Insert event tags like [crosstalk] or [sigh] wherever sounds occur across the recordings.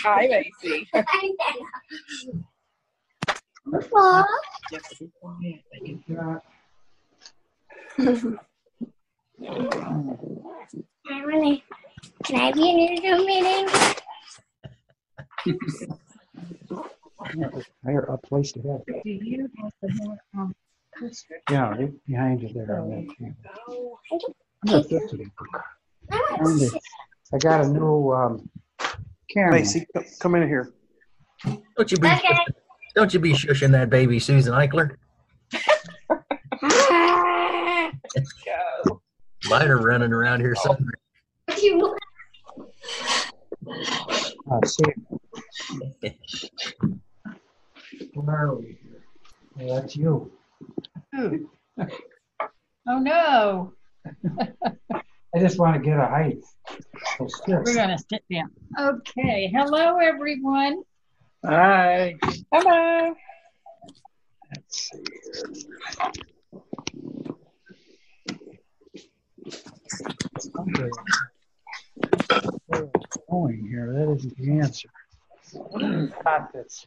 Hi, Macy. Aw. [laughs] Hi, Renee. Can I be in your Zoom meeting? Hire a place to have. it. Do you have the more, um. Yeah, right behind you there on that table. Oh, I don't- I'm gonna get to the book. I want Find to it. I got a new um, camera. Macy, co- come in here. Don't you be Okay. don't you be shushing that baby Susan Eichler. Go. Mine are running around here somewhere. Uh, see. Where are we here? Yeah, that's you. Oh, no. [laughs] I just want to get a height. We're gonna sit down. Okay, hello, everyone. Hi. Hello. Let's see here. Okay. Going here, that isn't the answer. Got this.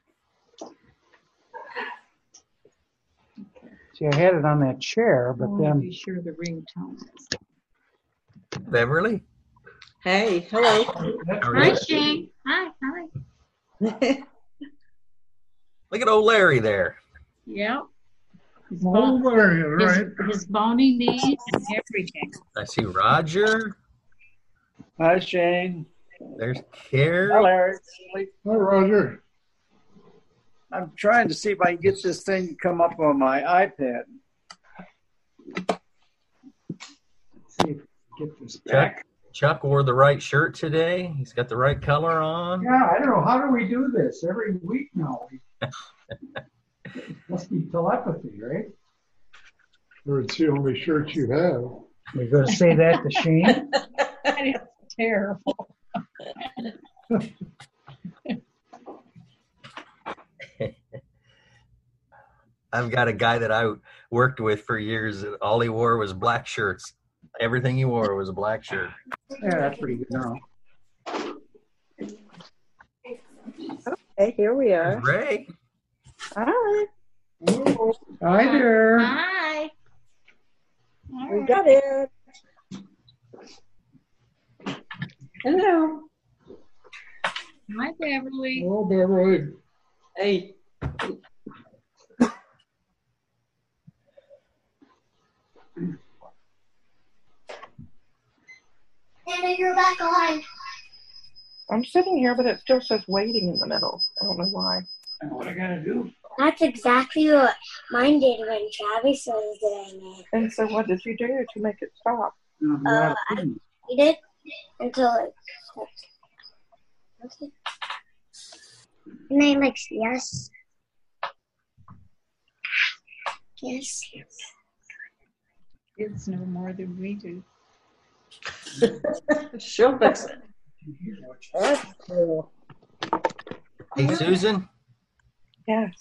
See, I had it on that chair, but then Be sure the ringtone is. Beverly? Hey, hello. Hi. Shane. Hi, hi. [laughs] Look at old Larry there. Yep. His, bone, Larry, his, his bony knees and everything. I see Roger. Hi, Shane. There's Hi, Larry. Hi, Roger. I'm trying to see if I can get this thing to come up on my iPad. See if we can get this Chuck. back. Chuck wore the right shirt today. He's got the right color on. Yeah, I don't know. How do we do this? Every week now. [laughs] Must be telepathy, right? Or it's the only shirt you have. We're going to say that to Shane. [laughs] That is terrible. [laughs] I've got a guy that I worked with for years. and All he wore was black shirts. Everything he wore was a black shirt. Yeah, that's pretty good now. Hey, here we are. Ray. Hi. Hi there. Hi. All We got it. Hello. Hi, Beverly. Oh, Beverly. Hey. Anna, you're back on. I'm sitting here, but it still says waiting in the middle. I don't know why. I know what I got to do. That's exactly what mine did when Travis was doing it. And so, what did you do to make it stop? Uh, I he did until it stopped. Okay. And then like yes. Yes. Kids know more than we do. She'll fix it. That's. Hey, Susan, Yes.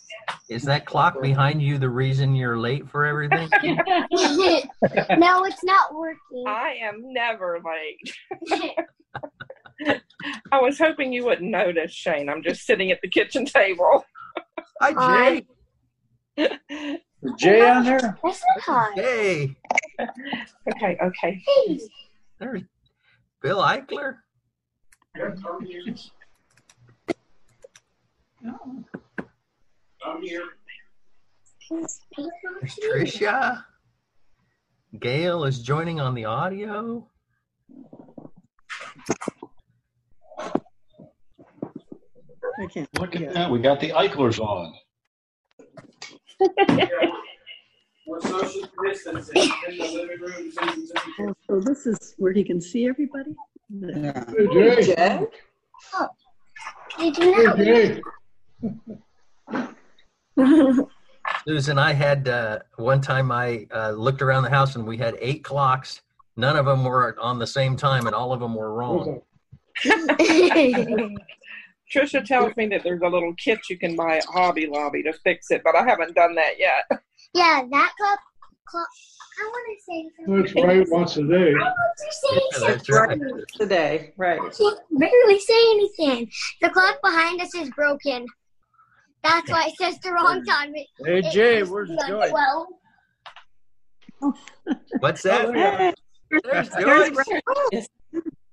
is that clock behind you the reason you're late for everything? [laughs] no, it's not working. I am never late. [laughs] I was hoping you wouldn't notice, Shane. I'm just sitting at the kitchen table. Hi, Jay. Is Jay on there? That's not hard. Hey, [laughs] Okay, okay. Hey. There's Bill Eichler. Oh, There's Tricia. Gail is joining on the audio. I can't. Look at that. We got the Eichlers on. [laughs] [laughs] Oh, so this is where he can see everybody? Yeah. Hey, Jay. Jack? Did you know? Hey, Jay. [laughs] Susan, I had uh, one time I uh, looked around the house and we had eight clocks. None of them were on the same time, and all of them were wrong. [laughs] Trisha tells me that there's a little kit you can buy at Hobby Lobby to fix it, but I haven't done that yet. Yeah, that clock Cla- I want to say something. That's right, once a day. I want to say Yeah, that's something. right. Today, right. I can't barely say anything. The clock behind us is broken. That's why it says the wrong time. It, Hey, it Jay, used to where's be on Joy? 12. What's Oh, that? there you There's There's, Joyce. Oh.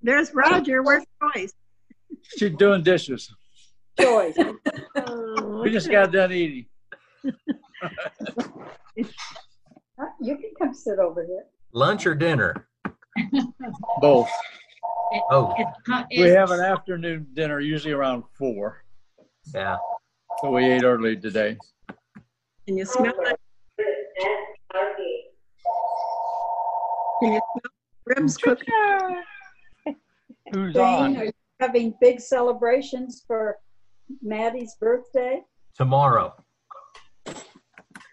there's Roger. Where's Joyce? She's doing dishes. Joyce. We just got done eating. You can come sit over here. Lunch or dinner? Both. Oh, It's, co- We have an afternoon dinner usually around four. yeah. So we ate early today. Can you smell it? Can you smell ribs cooking? Who's Jane, on? are you having big celebrations for Maddie's birthday? Tomorrow.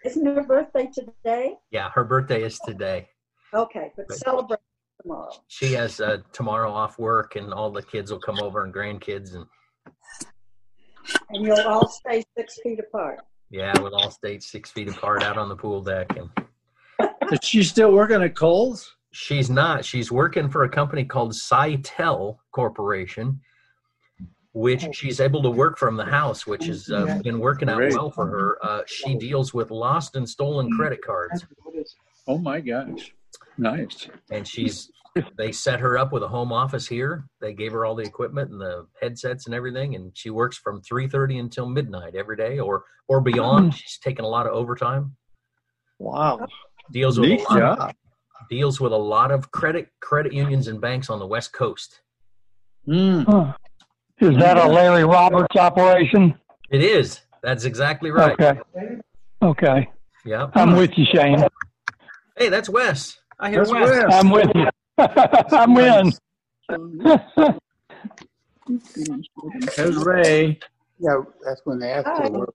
Isn't her birthday today? Yeah, her birthday is today. Okay, but celebrate tomorrow. She has uh, tomorrow off work, and all the kids will come over and grandkids, and And you'll all stay six feet apart. yeah, we'll all stay six feet apart out on the pool deck. And Is she still working at Coles? she's not. She's working for a company called Cytel Corporation, which she's able to work from the house, which has uh, been working out Great. well for her. Uh, she deals with lost and stolen credit cards. Oh my gosh. Nice. and she's they set her up with a home office here they gave her all the equipment and the headsets and everything and she works from 3.30 until midnight every day or or beyond she's taking a lot of overtime Wow. deals with Neat a lot of, deals with a lot of credit credit unions and banks on the west coast Mm. Huh. Is that a Larry Roberts operation? it is that's exactly right Okay. Okay. yeah I'm with you, Shane. hey that's wes i hear wes Wes. I'm with you. [laughs] I'm in. There's Ray. Yeah, that's when they asked for work.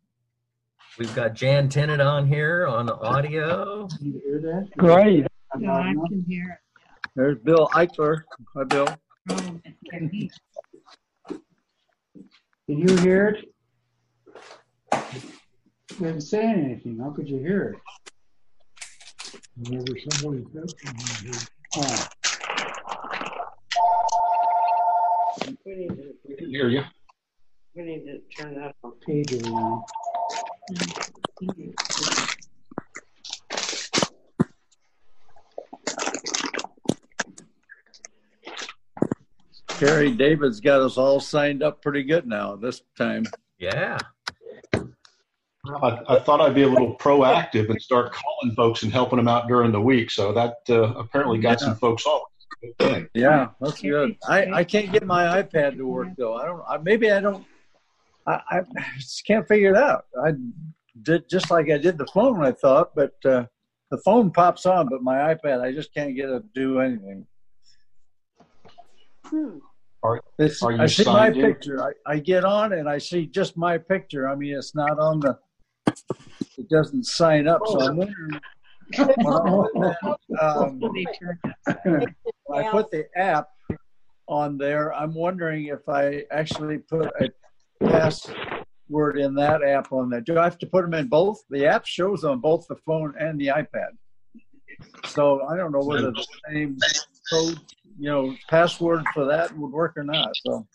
we've got jan tennant on here on audio You hear that? Great. No, I can hear There's Bill Eichler. Hi, Bill. Oh, can he- Did you hear it? You didn't say anything. How could you hear it? Whenever somebody says something, Oh, We need to, we can hear you. we need to turn that on. pager around. Carrie David's got us all signed up pretty good now this time. yeah I, I thought I'd be a little proactive and start calling folks and helping them out during the week. So that uh, apparently got some folks off. [clears throat] Yeah, that's good. I, I can't get my iPad to work though. I don't. I, maybe I don't. I, I just can't figure it out. I did just like I did the phone. I thought, but uh, the phone pops on, but my iPad, I just can't get it to do anything. Hmm. It's, Are you I see my in? picture. I, I get on and I see just my picture. I mean, it's not on the. It doesn't sign up, so I'm wondering. um, [laughs] They turned it. I put the app on there. I'm wondering if I actually put a password in that app on there. Do I have to put them in both? The app shows on both the phone and the iPad. So I don't know whether the same code, you know, password for that would work or not. So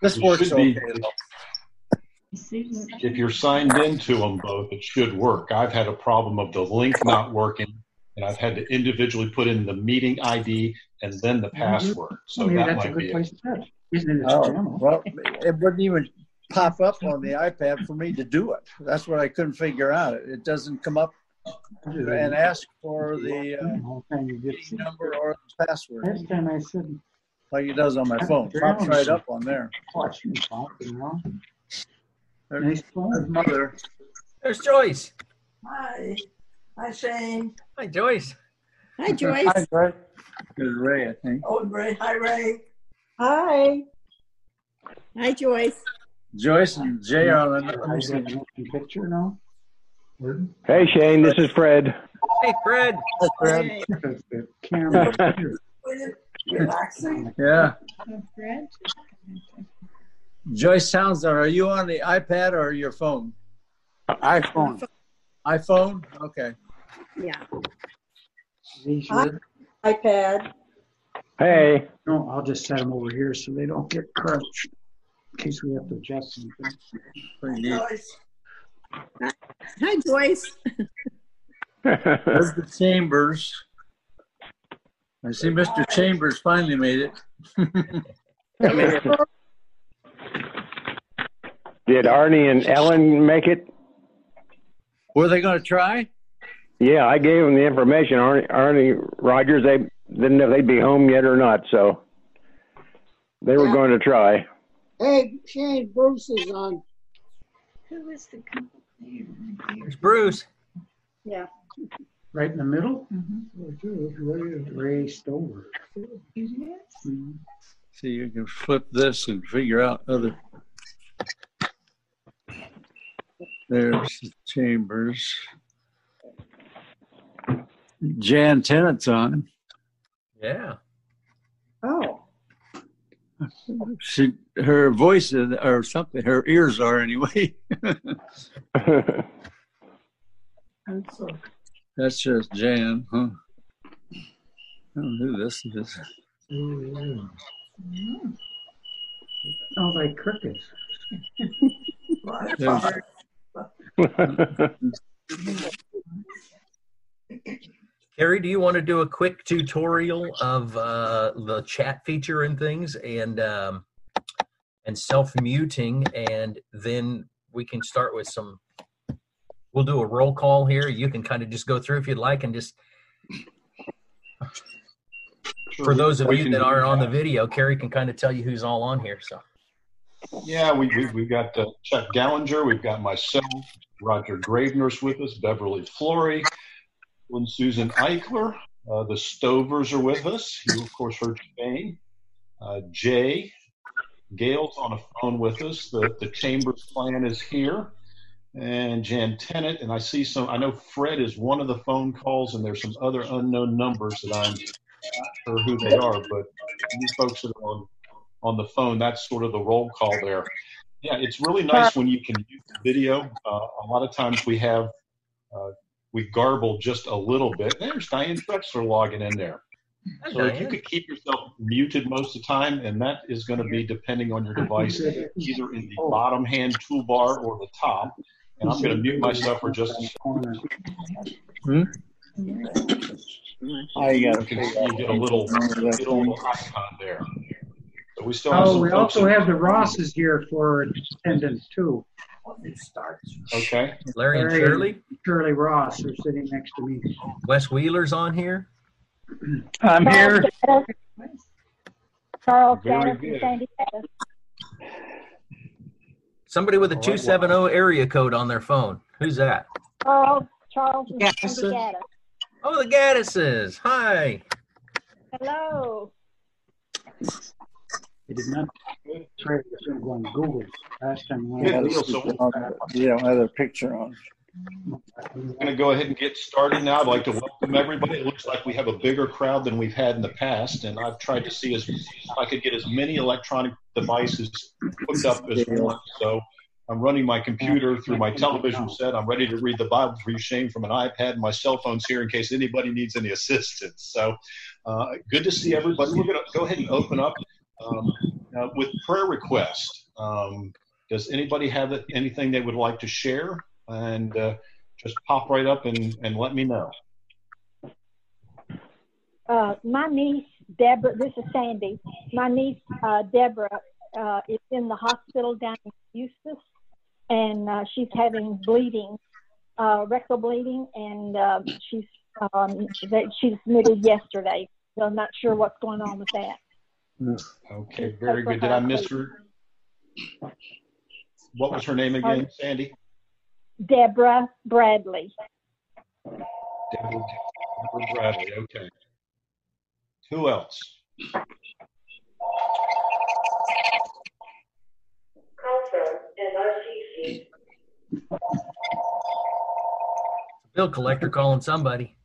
this It works should be- okay. though. You see what- If you're signed into them both, it should work. I've had a problem of the link not working, and I've had to individually put in the meeting ID and then the password. So Maybe that that's a might good be it. place to start. It? Oh, well, it wouldn't even pop up on the iPad for me to do it. That's what I couldn't figure out. It doesn't come up and ask for the uh, The whole time you get meeting number or the password Last time I said, like it does on my phone. Pops right up on there. watch me talk, you know? There's Nice there's mother. there's joyce Hi. Hi, Shane. hi joyce Hi, Joyce. Hi, Greg. There's Ray, I think. Oh, Ray. Hi, Ray. Hi. Hi, Joyce. Joyce and Jay are on I another. got an open picture now. Pardon? Hey Shane, this is Fred. hey fred Hey. Because [laughs] the camera. Relaxing. Yeah. Fred? Joyce Townsend, are you on the iPad or your phone? iPhone. iPhone? Okay. Yeah. These Hi. good? iPad. Hey, No, I'll just set them over here so they don't get crushed in case we have to adjust something. Pretty neat. Joyce. Hi, Joyce. There's the Chambers. I see Mr. Chambers finally made it. did Arnie and Ellen make it? Were they going to try? Yeah, I gave them the information. Arnie, Arnie Rogers, they didn't know if they'd be home yet or not, so they were Yeah. going to try. Hey, Shane, Bruce is on. Who is the There's Bruce. Yeah. Right in the middle? Mm-hmm. Ray Stover. Mhm. See, you can flip this and figure out other. There's the Chambers. Jan Tennant's on. Yeah. Oh. She, her voice is, or something, her ears are anyway. [laughs] That's just Jan, huh? I don't know who this is. Sounds like crickets. [laughs] Carrie, do you want to do a quick tutorial of uh, the chat feature and things, and um, and self muting, and then we can start with some. We'll do a roll call here. You can kind of just go through if you'd like, and just for those of you that aren't on the video, Carrie can kind of tell you who's all on here. So Yeah, we, we, we've got uh, Chuck Gallinger, we've got myself, Roger Gravener's with us, Beverly Flory, and Susan Eichler. Uh, the Stovers are with us. You, of course, heard Shane. Uh, Jay, Gail's on a phone with us. The, the Chambers plan is here. And Jan Tennant, and I see some, I know Fred is one of the phone calls, and there's some other unknown numbers that I'm not sure who they are, but these folks that are on on the phone. That's sort of the roll call there. Yeah, it's really nice when you can use the video. Uh, a lot of times we have uh, we garble just a little bit. There's Diane Drexler logging in there. So if you could keep yourself muted most of the time, and that is going to be depending on your device, either in the bottom hand toolbar or the top. And I'm going to mute myself for just a Hmm? I you got can see you get a little, get a little icon there. So we still have Oh, we also have the Rosses here for attendance too. Okay. Larry and Larry Shirley, Shirley Ross are sitting next to me. Wes Wheeler's on here. I'm here. Charles Very Gaddis good. and Sandy Somebody with a 270 area code on their phone. Who's that? Charles, Charles and Gaddis. Sandy Gaddis. Oh, the Gaddises. Hi. Hello. They did not try to go on Google last time. we Good had- deal. So Yeah, I have a picture on. I'm going to go ahead and get started now. I'd like to welcome everybody. It looks like we have a bigger crowd than we've had in the past, and I've tried to see as if I could get as many electronic devices hooked up as one. So I'm running my computer through my television set. I'm ready to read the Bible for you, Shane, from an iPad. My cell phone's here in case anybody needs any assistance. So uh, good to see everybody. We're going to go ahead and open up um, with prayer request. Um, does anybody have anything they would like to share? And uh, just pop right up and, and let me know. Uh, my niece, Deborah, this is Sandy. My niece, uh, Deborah, uh, is in the hospital down in Eustis, and uh, she's having bleeding, uh, rectal bleeding, and uh, she's um, that she submitted yesterday. So I'm not sure what's going on with that. Mm. Okay, very good. Did I miss her? What was her name again, Sandy? Deborah Bradley. Deborah, Deborah Bradley. Okay. Who else? Bill collector calling somebody.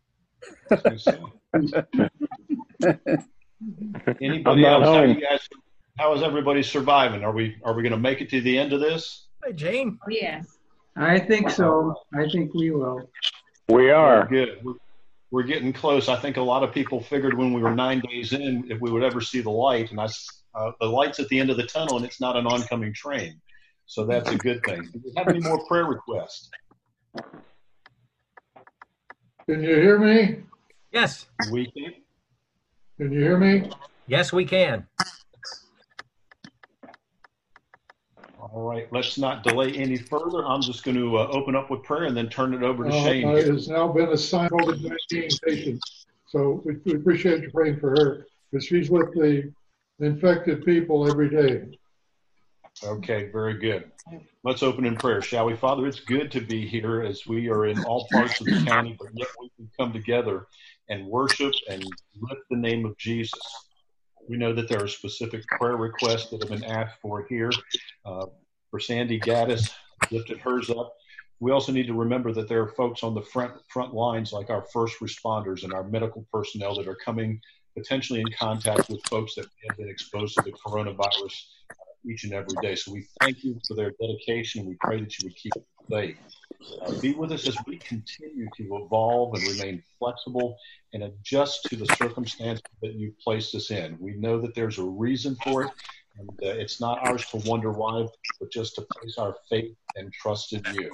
[laughs] Anybody else? How, you guys, how is everybody surviving? Are we are we going to make it to the end of this? Hey, Jane. Yes. I think so. I think we will. We are. Good. We're, we're getting close. I think a lot of people figured when we were nine days in if we would ever see the light, and I, uh, the light's at the end of the tunnel, and it's not an oncoming train. So that's a good thing. Do we have any more prayer requests? Can you hear me? Yes. We can. Can you hear me? Yes, we can. All right. Let's not delay any further. I'm just going to uh, open up with prayer and then turn it over to Uh, Shane. uh, here. Has now been assigned COVID-19 patient. So we we appreciate you praying for her because she's with the infected people every day. Okay, very good. Let's open in prayer, shall we? Father, it's good to be here as we are in all parts of the county, but yet we can come together and worship and lift the name of Jesus. We know that there are specific prayer requests that have been asked for here. Uh, for Sandy Gaddis, lifted hers up. We also need to remember that there are folks on the front front lines, like our first responders and our medical personnel, that are coming potentially in contact with folks that have been exposed to the coronavirus each and every day. So we thank you for their dedication. We pray that you would keep them safe. Uh, be with us as we continue to evolve and remain flexible and adjust to the circumstances that you've placed us in. We know that there's a reason for it, and uh, it's not ours to wonder why, but just to place our faith and trust in you.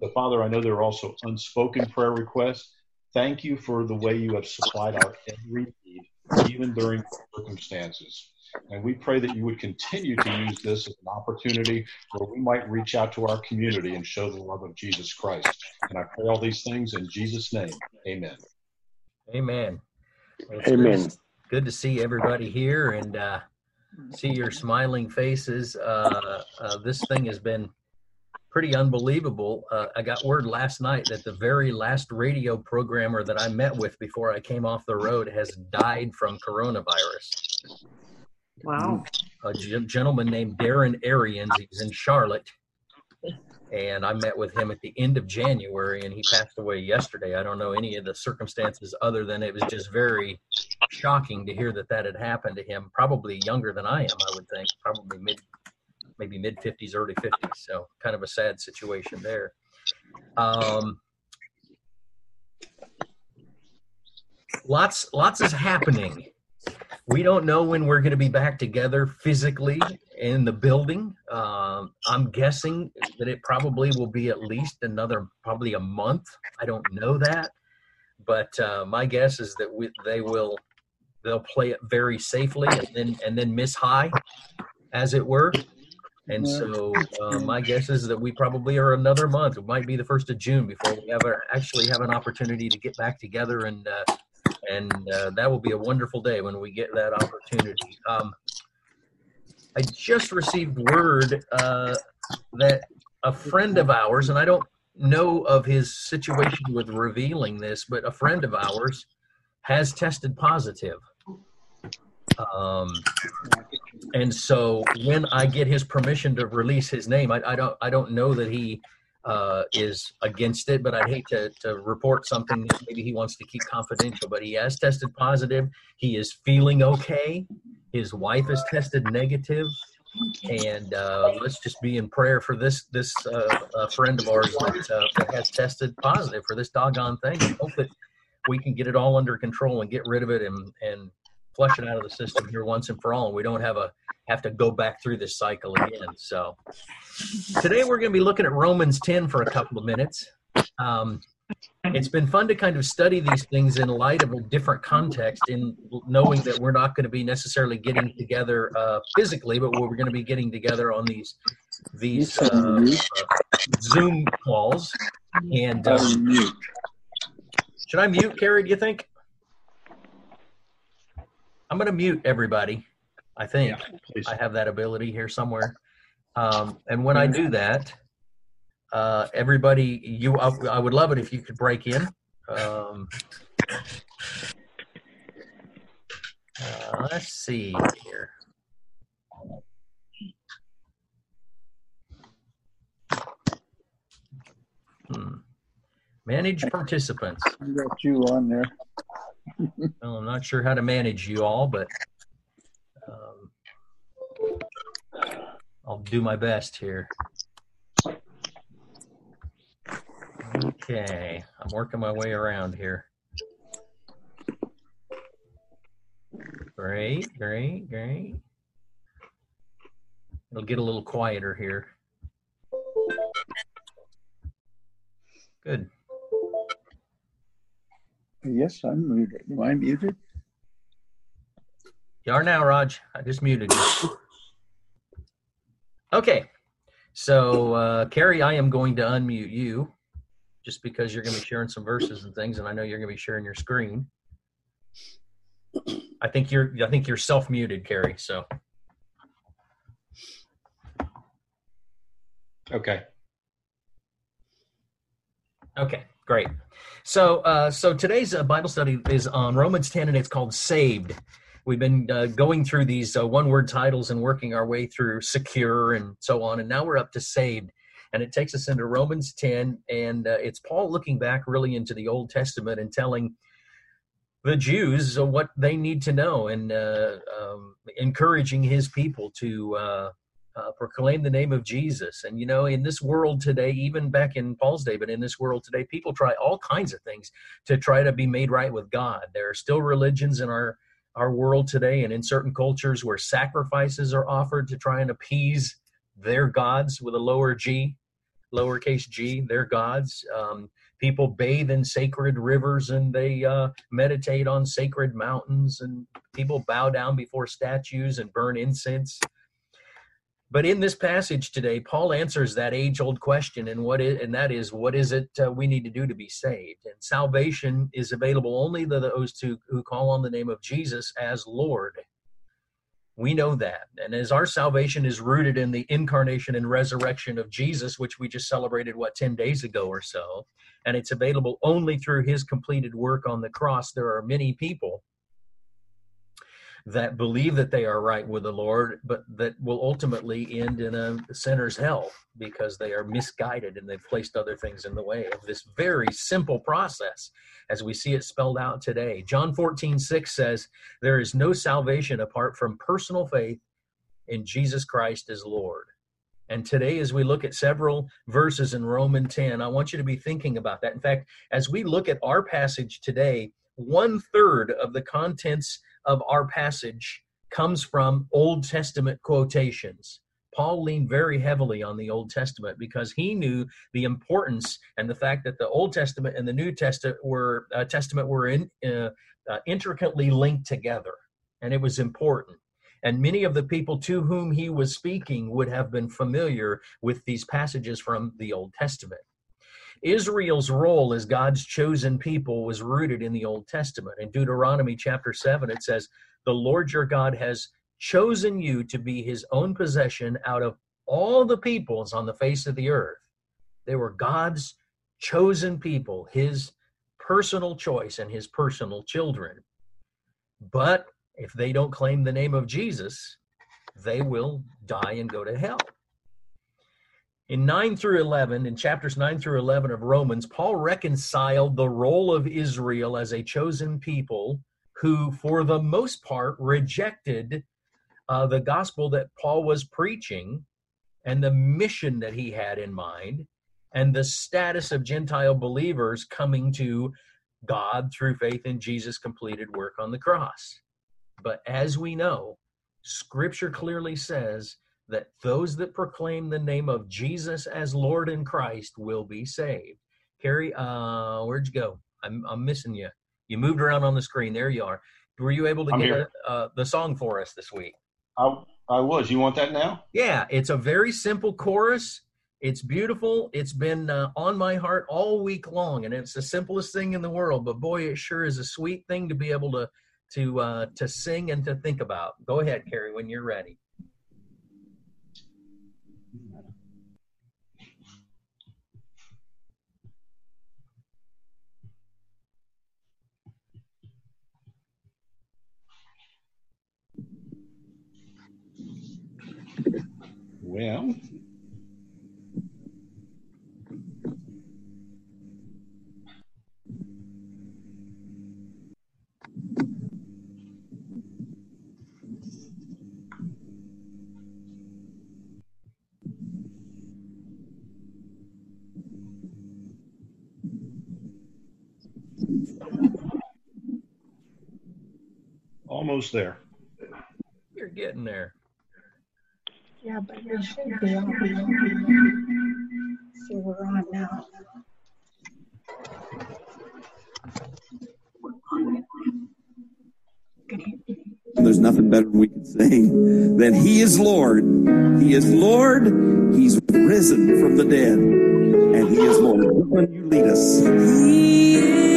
But Father, I know there are also unspoken prayer requests. Thank you for the way you have supplied our every need, even during circumstances. And we pray that you would continue to use this as an opportunity where we might reach out to our community and show the love of Jesus Christ. And I pray all these things in Jesus' name. Amen. Amen. Well, Amen. Good, good to see everybody here and uh, see your smiling faces. Uh, uh, this thing has been pretty unbelievable. Uh, I got word last night that the very last radio programmer that I met with before I came off the road has died from coronavirus. Wow. A gentleman named Darren Arians. He's in Charlotte. And I met with him at the end of January, and he passed away yesterday. I don't know any of the circumstances other than it was just very shocking to hear that that had happened to him. Probably younger than I am, I would think. Probably mid, maybe mid 50s, early 50s. So kind of a sad situation there. Um, lots, lots is happening. We don't know when we're going to be back together physically in the building. Um, I'm guessing that it probably will be at least another, probably a month. I don't know that, but uh, my guess is that we, they will they'll play it very safely and then and then miss high, as it were. And so uh, my guess is that we probably are another month. It might be the first of June before we ever actually have an opportunity to get back together, and uh, and uh, that will be a wonderful day when we get that opportunity. Um, I just received word uh, that a friend of ours, and I don't know of his situation with revealing this, but a friend of ours has tested positive. Um, and so when I get his permission to release his name, I, I don't I don't know that he uh, is against it, but I'd hate to, to report something that maybe he wants to keep confidential. But he has tested positive. He is feeling okay. His wife has tested negative, and uh, let's just be in prayer for this this uh, friend of ours that, uh, that has tested positive for this doggone thing. And hope that we can get it all under control and get rid of it and and flush it out of the system here once and for all, and we don't have a have to go back through this cycle again. So today we're going to be looking at Romans 10 for a couple of minutes. Um, it's been fun to kind of study these things in light of a different context, in knowing that we're not going to be necessarily getting together uh, physically, but we're going to be getting together on these these uh, uh, Zoom calls. And um, should I mute, Carrie? Do you think? I'm going to mute everybody. I think I have that ability here somewhere. Um, and when I do that, uh, everybody, you, I, I would love it if you could break in. Um, uh, let's see here. Hmm. Manage participants. I got you on there. Well, I'm not sure how to manage you all, but um, I'll do my best here. Okay, I'm working my way around here. Great, great, great. It'll get a little quieter here. Good. Yes, I'm muted. Am I muted? You are now, Raj. I just muted you. Okay. So, uh, Carrie, I am going to unmute you just because you're going to be sharing some verses and things, and I know you're going to be sharing your screen. I think you're I think you're self muted, Carrie. So Okay. Okay, great. So, uh, so today's uh, Bible study is on Romans 10, and it's called "Saved." We've been uh, going through these uh, one-word titles and working our way through "secure" and so on, and now we're up to "saved," and it takes us into Romans 10, and uh, it's Paul looking back really into the Old Testament and telling the Jews what they need to know and uh, um, encouraging his people to uh, proclaim the name of Jesus. And you know, in this world today, even back in Paul's day, but in this world today, people try all kinds of things to try to be made right with God. There are still religions in our our world today, and in certain cultures where sacrifices are offered to try and appease their gods with a lower G, lowercase g, their gods. Um, people bathe in sacred rivers and they uh, meditate on sacred mountains, and people bow down before statues and burn incense. But in this passage today, Paul answers that age-old question, and what is, and that is, what is it uh, we need to do to be saved? And salvation is available only to those who, who call on the name of Jesus as Lord. We know that, and as our salvation is rooted in the incarnation and resurrection of Jesus, which we just celebrated what ten days ago or so, and it's available only through His completed work on the cross. There are many people that believe that they are right with the Lord, but that will ultimately end in a sinner's hell because they are misguided and they've placed other things in the way of this very simple process as we see it spelled out today. John 14, 6 says, There is no salvation apart from personal faith in Jesus Christ as Lord. And today, as we look at several verses in Roman 10, I want you to be thinking about that. In fact, as we look at our passage today, one third of the contents of our passage comes from Old Testament quotations. Paul leaned very heavily on the Old Testament because he knew the importance and the fact that the Old Testament and the New Testament were uh, Testament were in, uh, uh, intricately linked together, and it was important. And many of the people to whom he was speaking would have been familiar with these passages from the Old Testament. Israel's role as God's chosen people was rooted in the Old Testament. In Deuteronomy chapter 7, it says, The Lord your God has chosen you to be his own possession out of all the peoples on the face of the earth. They were God's chosen people, his personal choice and his personal children. But if they don't claim the name of Jesus, they will die and go to hell. In 9 through 11, in chapters 9 through 11 of Romans, Paul reconciled the role of Israel as a chosen people who, for the most part, rejected uh, the gospel that Paul was preaching and the mission that he had in mind and the status of Gentile believers coming to God through faith in Jesus' completed work on the cross. But as we know, Scripture clearly says that those that proclaim the name of Jesus as Lord and Christ will be saved. Carrie, uh, where'd you go? I'm, I'm missing you. You moved around on the screen. There you are. Were you able to I'm get a, uh, the song for us this week? I, I was. You want that now? Yeah, it's a very simple chorus. It's beautiful. It's been uh, on my heart all week long, and it's the simplest thing in the world. But boy, it sure is a sweet thing to be able to to uh, to sing and to think about. Go ahead, Carrie, when you're ready. Well, almost there. You're getting there. Yeah, but we should be on. So we're on now. There's nothing better we can sing than He is Lord. He is Lord. He's risen from the dead. And He is Lord. When you lead us.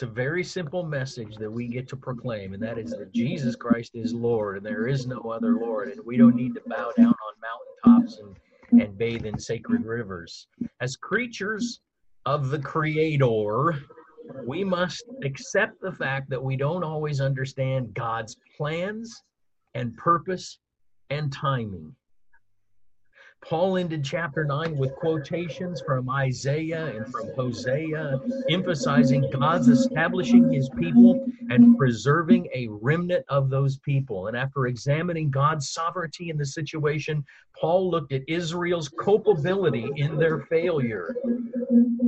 It's a very simple message that we get to proclaim, and that is that Jesus Christ is Lord, and there is no other Lord, and we don't need to bow down on mountaintops and, and bathe in sacred rivers. As creatures of the Creator, we must accept the fact that we don't always understand God's plans and purpose and timing. Paul ended chapter 9 with quotations from Isaiah and from Hosea, emphasizing God's establishing his people and preserving a remnant of those people. And after examining God's sovereignty in the situation, Paul looked at Israel's culpability in their failure.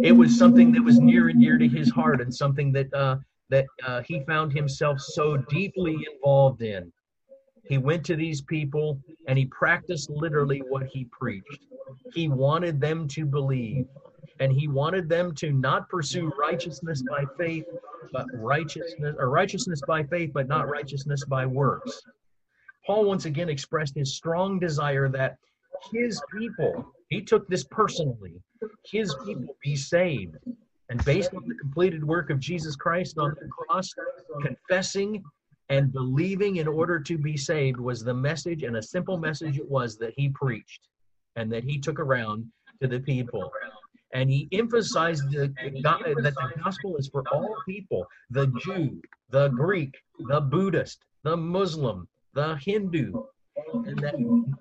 It was something that was near and dear to his heart and something that, uh, that uh, he found himself so deeply involved in. He went to these people and he practiced literally what he preached. He wanted them to believe and he wanted them to not pursue righteousness by faith but righteousness or righteousness by faith but not righteousness by works. Paul once again expressed his strong desire that his people, he took this personally, his people be saved. And based on the completed work of Jesus Christ on the cross, confessing and believing in order to be saved was the message, and a simple message it was that he preached and that he took around to the people. And he emphasized the, that the gospel is for all people the Jew, the Greek, the Buddhist, the Muslim, the Hindu. And that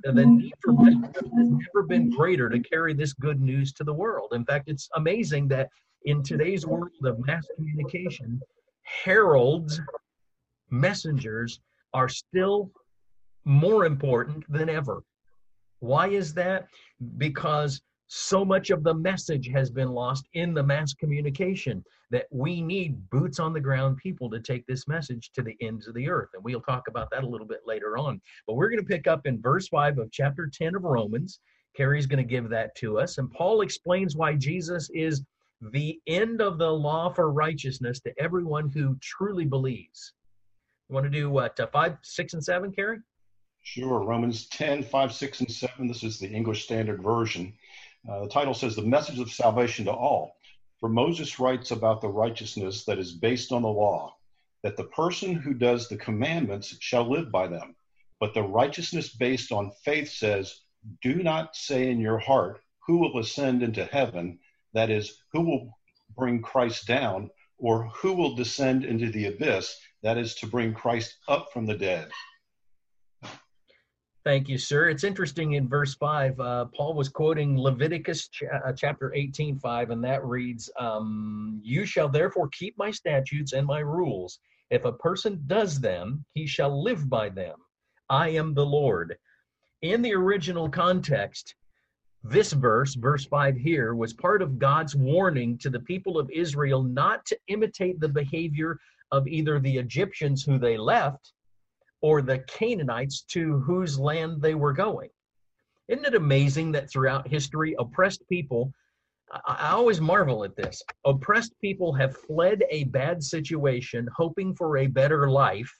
the need for baptism has never been greater to carry this good news to the world. In fact, it's amazing that in today's world of mass communication, heralds messengers are still more important than ever. Why is that? Because so much of the message has been lost in the mass communication that we need boots on the ground people to take this message to the ends of the earth. And we'll talk about that a little bit later on. But we're going to pick up in verse 5 of chapter 10 of Romans. Carrie's going to give that to us. And Paul explains why Jesus is the end of the law for righteousness to everyone who truly believes. You want to do what, uh, five, six, and seven, Carrie? Sure. Romans 10, 5, 6, and 7. This is the English Standard Version. Uh, the title says, The Message of Salvation to All. For Moses writes about the righteousness that is based on the law, that the person who does the commandments shall live by them. But the righteousness based on faith says, Do not say in your heart, Who will ascend into heaven? That is, who will bring Christ down, or who will descend into the abyss? That is, to bring Christ up from the dead. Thank you, sir. It's interesting in verse 5, uh, Paul was quoting Leviticus ch- uh, chapter 18, 5, and that reads, um, You shall therefore keep my statutes and my rules. If a person does them, he shall live by them. I am the Lord. In the original context, this verse, verse 5 here, was part of God's warning to the people of Israel not to imitate the behavior of either the Egyptians who they left or the Canaanites to whose land they were going. Isn't it amazing that throughout history, oppressed people, I, always marvel at this, oppressed people have fled a bad situation hoping for a better life.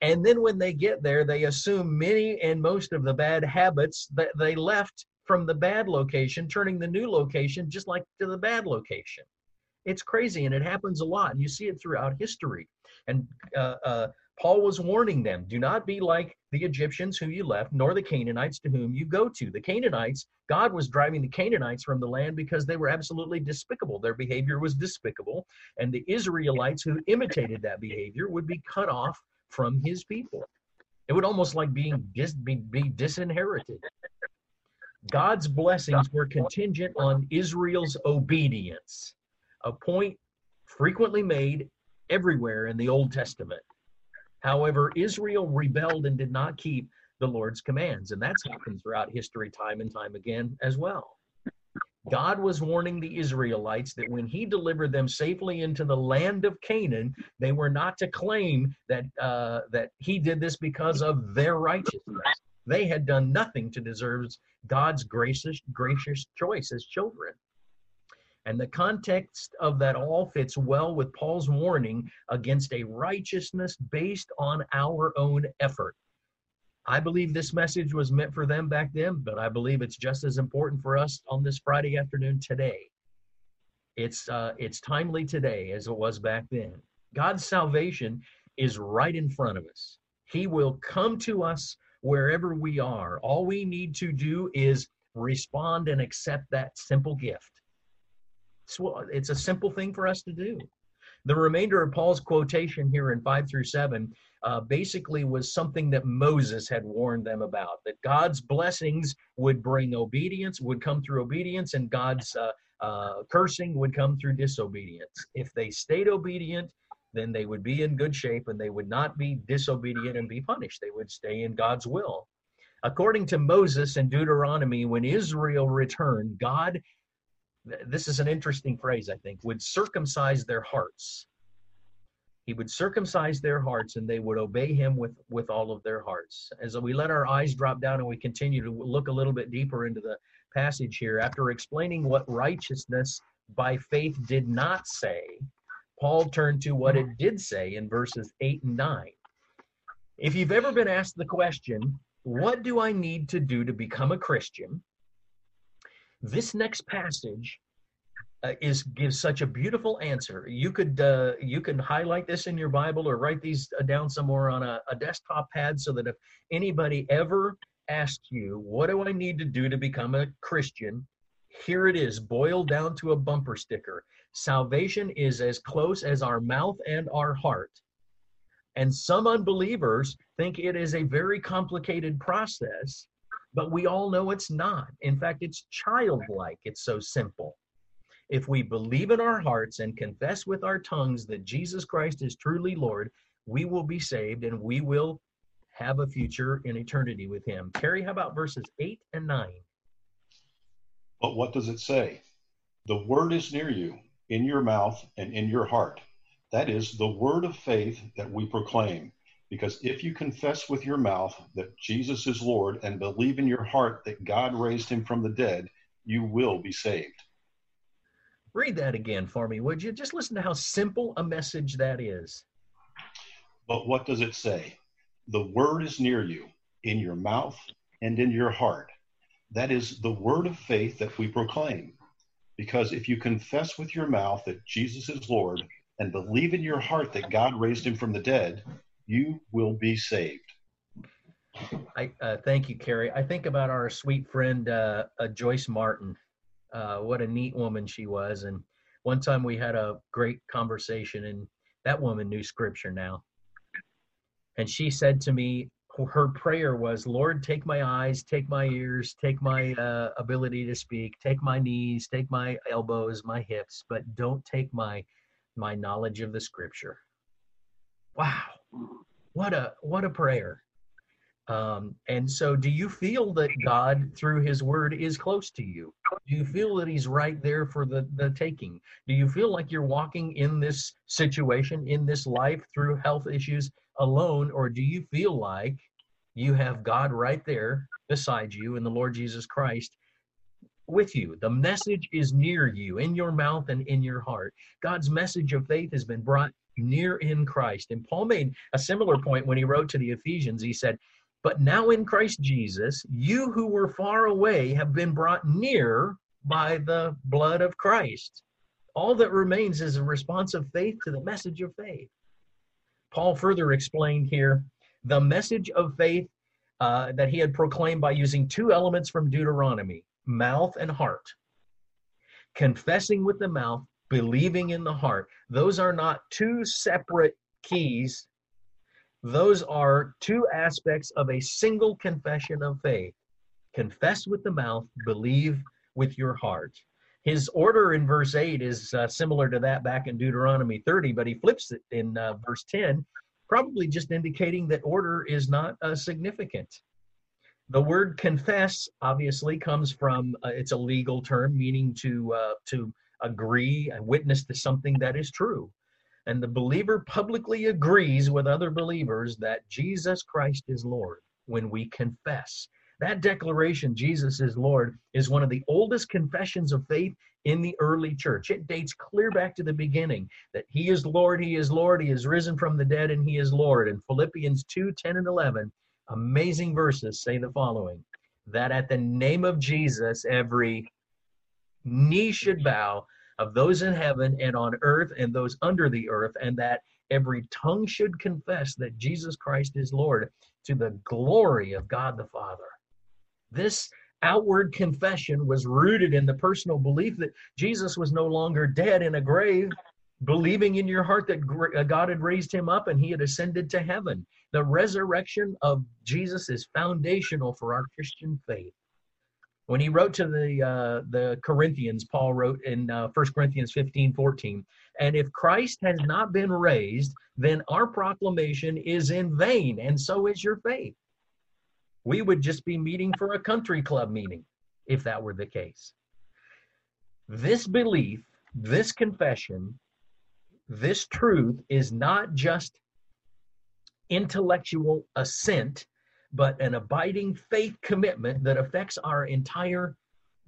And then when they get there, they assume many and most of the bad habits that they left from the bad location, turning the new location just like to the bad location. It's crazy and it happens a lot. And you see it throughout history. And uh, uh, Paul was warning them do not be like the Egyptians who you left, nor the Canaanites to whom you go to. The Canaanites, God was driving the Canaanites from the land because they were absolutely despicable. Their behavior was despicable. And the Israelites who imitated that behavior would be cut off from his people. It would almost like being dis, be, be disinherited. God's blessings were contingent on Israel's obedience, a point frequently made everywhere in the Old Testament. However, Israel rebelled and did not keep the Lord's commands, and that's happened throughout history time and time again as well. God was warning the Israelites that when He delivered them safely into the land of Canaan, they were not to claim that uh, that He did this because of their righteousness. They had done nothing to deserve God's gracious gracious choice as children. And the context of that all fits well with Paul's warning against a righteousness based on our own effort. I believe this message was meant for them back then, but I believe it's just as important for us on this Friday afternoon today. It's uh, it's timely today as it was back then. God's salvation is right in front of us. He will come to us wherever we are. All we need to do is respond and accept that simple gift. So it's a simple thing for us to do. The remainder of Paul's quotation here in 5 through 7 uh, basically was something that Moses had warned them about that God's blessings would bring obedience, would come through obedience, and God's uh, uh, cursing would come through disobedience. If they stayed obedient, then they would be in good shape and they would not be disobedient and be punished. They would stay in God's will. According to Moses in Deuteronomy, when Israel returned, God this is an interesting phrase, I think, would circumcise their hearts. He would circumcise their hearts and they would obey him with, with all of their hearts. As we let our eyes drop down and we continue to look a little bit deeper into the passage here, after explaining what righteousness by faith did not say, Paul turned to what it did say in verses 8 and 9. If you've ever been asked the question, What do I need to do to become a Christian? This next passage uh, is gives such a beautiful answer. You could uh, you can highlight this in your Bible or write these uh, down somewhere on a, a desktop pad so that if anybody ever asks you, "What do I need to do to become a Christian?" Here it is, boiled down to a bumper sticker. Salvation is as close as our mouth and our heart. And some unbelievers think it is a very complicated process but we all know it's not. In fact, it's childlike. It's so simple. If we believe in our hearts and confess with our tongues that Jesus Christ is truly Lord, we will be saved and we will have a future in eternity with Him. Terry, how about verses 8 and 9? But what does it say? The word is near you, in your mouth and in your heart. That is the word of faith that we proclaim. Because if you confess with your mouth that Jesus is Lord and believe in your heart that God raised him from the dead, you will be saved. Read that again for me, would you? Just listen to how simple a message that is. But what does it say? The word is near you, in your mouth and in your heart. That is the word of faith that we proclaim. Because if you confess with your mouth that Jesus is Lord and believe in your heart that God raised him from the dead, you will be saved. I uh, thank you, Carrie. I think about our sweet friend uh, uh, Joyce Martin. Uh, what a neat woman she was, and one time we had a great conversation, and that woman knew Scripture now. And she said to me, her prayer was, "Lord, take my eyes, take my ears, take my uh, ability to speak, take my knees, take my elbows, my hips, but don't take my my knowledge of the Scripture." Wow, what a what a prayer! Um, and so, do you feel that God, through His Word, is close to you? Do you feel that He's right there for the, the taking? Do you feel like you're walking in this situation, in this life, through health issues alone? Or do you feel like you have God right there beside you and the Lord Jesus Christ with you? The message is near you, in your mouth and in your heart. God's message of faith has been brought near in Christ. And Paul made a similar point when he wrote to the Ephesians. He said, but now in Christ Jesus, you who were far away have been brought near by the blood of Christ. All that remains is a response of faith to the message of faith. Paul further explained here the message of faith uh, that he had proclaimed by using two elements from Deuteronomy mouth and heart. Confessing with the mouth, believing in the heart. Those are not two separate keys those are two aspects of a single confession of faith confess with the mouth, believe with your heart. His order in verse 8 is uh, similar to that back in Deuteronomy 30, but he flips it in uh, verse 10, probably just indicating that order is not uh, significant. The word confess obviously comes from uh, it's a legal term meaning to uh, to agree and witness to something that is true and the believer publicly agrees with other believers that Jesus Christ is Lord when we confess. That declaration, Jesus is Lord, is one of the oldest confessions of faith in the early church. It dates clear back to the beginning that He is Lord, He is Lord, He is risen from the dead, and He is Lord. In Philippians 2 10 and 11, amazing verses say the following that at the name of Jesus, every knee should bow of those in heaven and on earth and those under the earth, and that every tongue should confess that Jesus Christ is Lord to the glory of God the Father. This outward confession was rooted in the personal belief that Jesus was no longer dead in a grave, believing in your heart that uh, God had raised him up and he had ascended to heaven. The resurrection of Jesus is foundational for our Christian faith. When he wrote to the uh, the Corinthians, Paul wrote in uh, 1 Corinthians 15, 14, and if Christ has not been raised, then our proclamation is in vain, and so is your faith. We would just be meeting for a country club meeting if that were the case. This belief, this confession, this truth is not just intellectual assent but an abiding faith commitment that affects our entire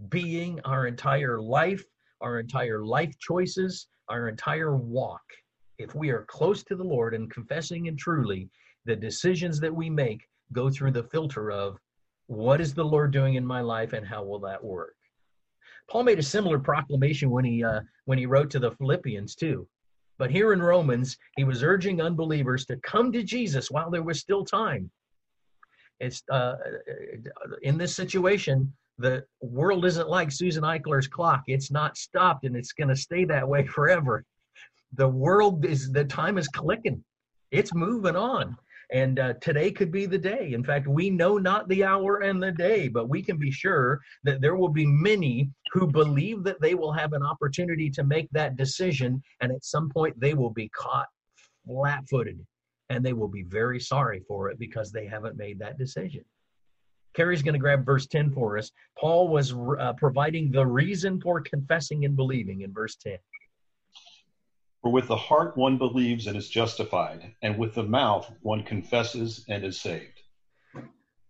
being, our entire life, our entire life choices, our entire walk. If we are close to the Lord and confessing and truly, the decisions that we make go through the filter of what is the Lord doing in my life and how will that work? Paul made a similar proclamation when he uh, when he wrote to the Philippians too. But here in Romans, he was urging unbelievers to come to Jesus while there was still time it's uh, in this situation, the world isn't like Susan Eichler's clock. It's not stopped and it's going to stay that way [laughs] forever. The world is, the time is clicking. It's moving on. And uh, today could be the day. In fact, we know not the hour and the day, but we can be sure that there will be many who believe that they will have an opportunity to make that decision. And at some point, they will be caught flat footed and they will be very sorry for it because they haven't made that decision. Carrie's going to grab verse 10 for us. Paul was uh, providing the reason for confessing and believing in verse 10. For with the heart one believes and is justified, and with the mouth one confesses and is saved.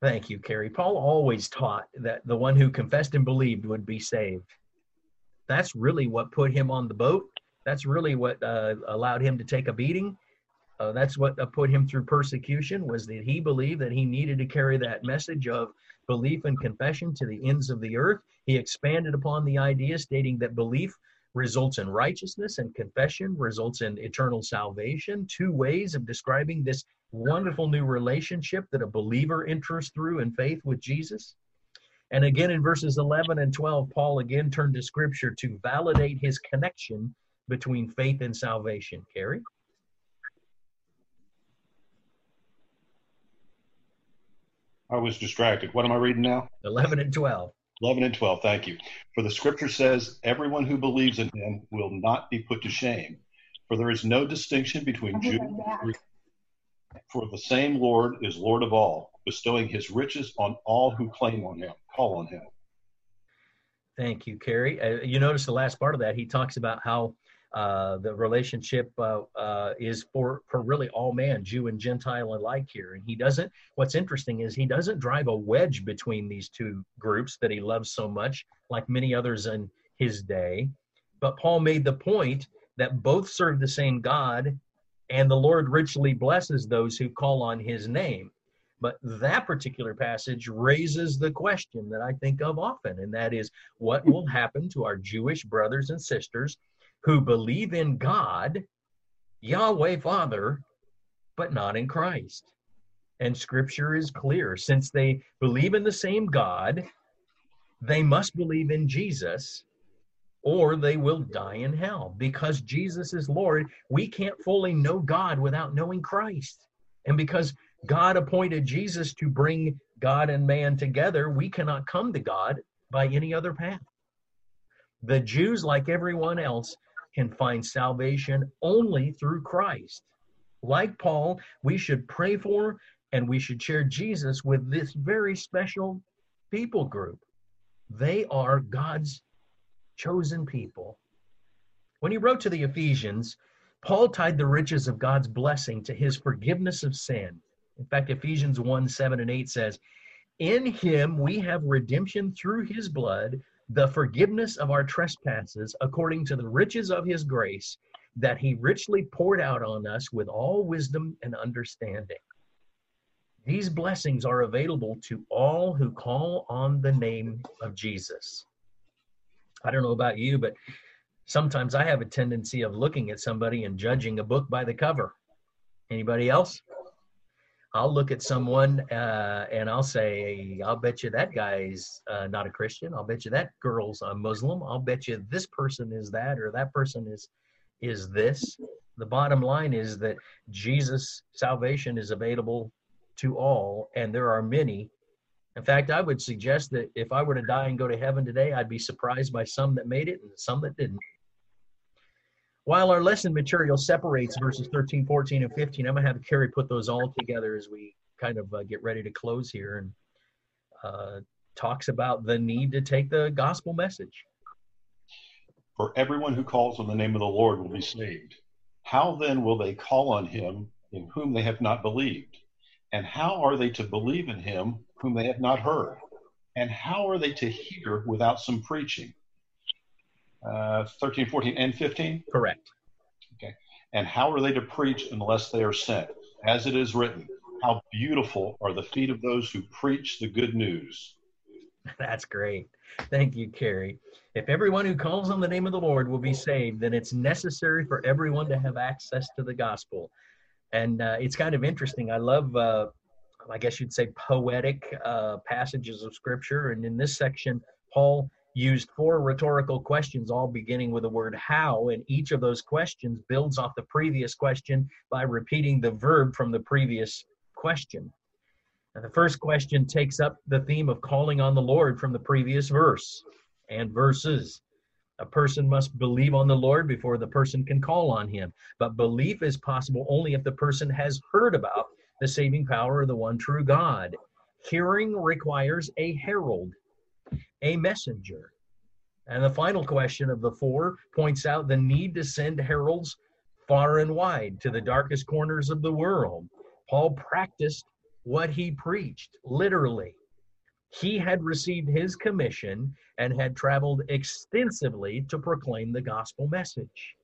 Thank you, Carrie. Paul always taught that the one who confessed and believed would be saved. That's really what put him on the boat. That's really what uh, allowed him to take a beating Uh, that's what uh, put him through persecution was that he believed that he needed to carry that message of belief and confession to the ends of the earth. He expanded upon the idea, stating that belief results in righteousness and confession results in eternal salvation. Two ways of describing this wonderful new relationship that a believer enters through in faith with Jesus. And again in verses 11 and 12, Paul again turned to scripture to validate his connection between faith and salvation. Carrie? I was distracted. What am I reading now? 11 and 12. 11 and 12. Thank you. For the scripture says, Everyone who believes in him will not be put to shame. For there is no distinction between Jew and Greek. For the same Lord is Lord of all, bestowing his riches on all who claim on him, call on him. Thank you, Carrie. Uh, you notice the last part of that, he talks about how uh, the relationship uh, uh, is for, for really all man, Jew and Gentile alike here. And he doesn't, what's interesting is he doesn't drive a wedge between these two groups that he loves so much, like many others in his day. But Paul made the point that both serve the same God, and the Lord richly blesses those who call on his name. But that particular passage raises the question that I think of often, and that is what will happen to our Jewish brothers and sisters who believe in God, Yahweh Father, but not in Christ. And scripture is clear. Since they believe in the same God, they must believe in Jesus or they will die in hell. Because Jesus is Lord, we can't fully know God without knowing Christ. And because God appointed Jesus to bring God and man together, we cannot come to God by any other path. The Jews, like everyone else, can find salvation only through Christ. Like Paul, we should pray for and we should share Jesus with this very special people group. They are God's chosen people. When he wrote to the Ephesians, Paul tied the riches of God's blessing to his forgiveness of sin. In fact, Ephesians 1 7 and 8 says, In him we have redemption through his blood the forgiveness of our trespasses according to the riches of his grace that he richly poured out on us with all wisdom and understanding. These blessings are available to all who call on the name of Jesus. I don't know about you, but sometimes I have a tendency of looking at somebody and judging a book by the cover. Anybody else? I'll look at someone uh, and I'll say, I'll bet you that guy's uh, not a Christian. I'll bet you that girl's a Muslim. I'll bet you this person is that or that person is is this. The bottom line is that Jesus' salvation is available to all, and there are many. In fact, I would suggest that if I were to die and go to heaven today, I'd be surprised by some that made it and some that didn't. While our lesson material separates verses 13, 14, and 15, I'm going to have Carrie put those all together as we kind of uh, get ready to close here and uh, talks about the need to take the gospel message. For everyone who calls on the name of the Lord will be saved. How then will they call on him in whom they have not believed? And how are they to believe in him whom they have not heard? And how are they to hear without some preaching? Uh, 13, 14, and 15? Correct. Okay. And how are they to preach unless they are sent? As it is written, how beautiful are the feet of those who preach the good news. [laughs] That's great. Thank you, Carrie. If everyone who calls on the name of the Lord will be saved, then it's necessary for everyone to have access to the gospel. And uh, it's kind of interesting. I love, uh, I guess you'd say, poetic uh, passages of scripture. And in this section, Paul used four rhetorical questions, all beginning with the word how, and each of those questions builds off the previous question by repeating the verb from the previous question. And the first question takes up the theme of calling on the Lord from the previous verse and verses. A person must believe on the Lord before the person can call on him. But belief is possible only if the person has heard about the saving power of the one true God. Hearing requires a herald, a messenger. And the final question of the four points out the need to send heralds far and wide to the darkest corners of the world. Paul practiced what he preached, literally. He had received his commission and had traveled extensively to proclaim the gospel message.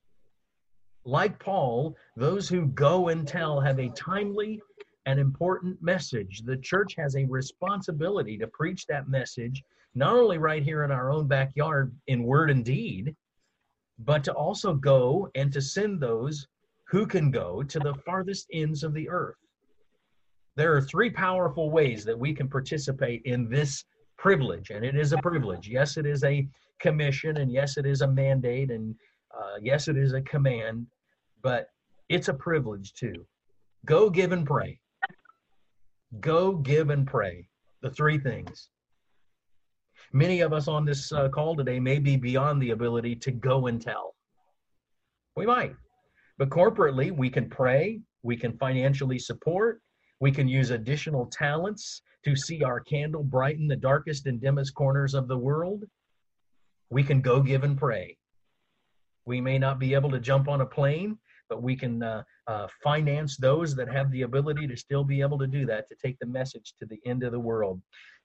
Like Paul, those who go and tell have a timely and important message. The church has a responsibility to preach that message, not only right here in our own backyard in word and deed, but to also go and to send those who can go to the farthest ends of the earth. There are three powerful ways that we can participate in this privilege, and it is a privilege. Yes, it is a commission, and yes, it is a mandate, and uh, yes, it is a command, but it's a privilege too. Go give and pray. Go give and pray. The three things. Many of us on this uh, call today may be beyond the ability to go and tell. We might. But corporately, we can pray, we can financially support, we can use additional talents to see our candle brighten the darkest and dimmest corners of the world. We can go give and pray. We may not be able to jump on a plane, but we can uh, uh, finance those that have the ability to still be able to do that to take the message to the end of the world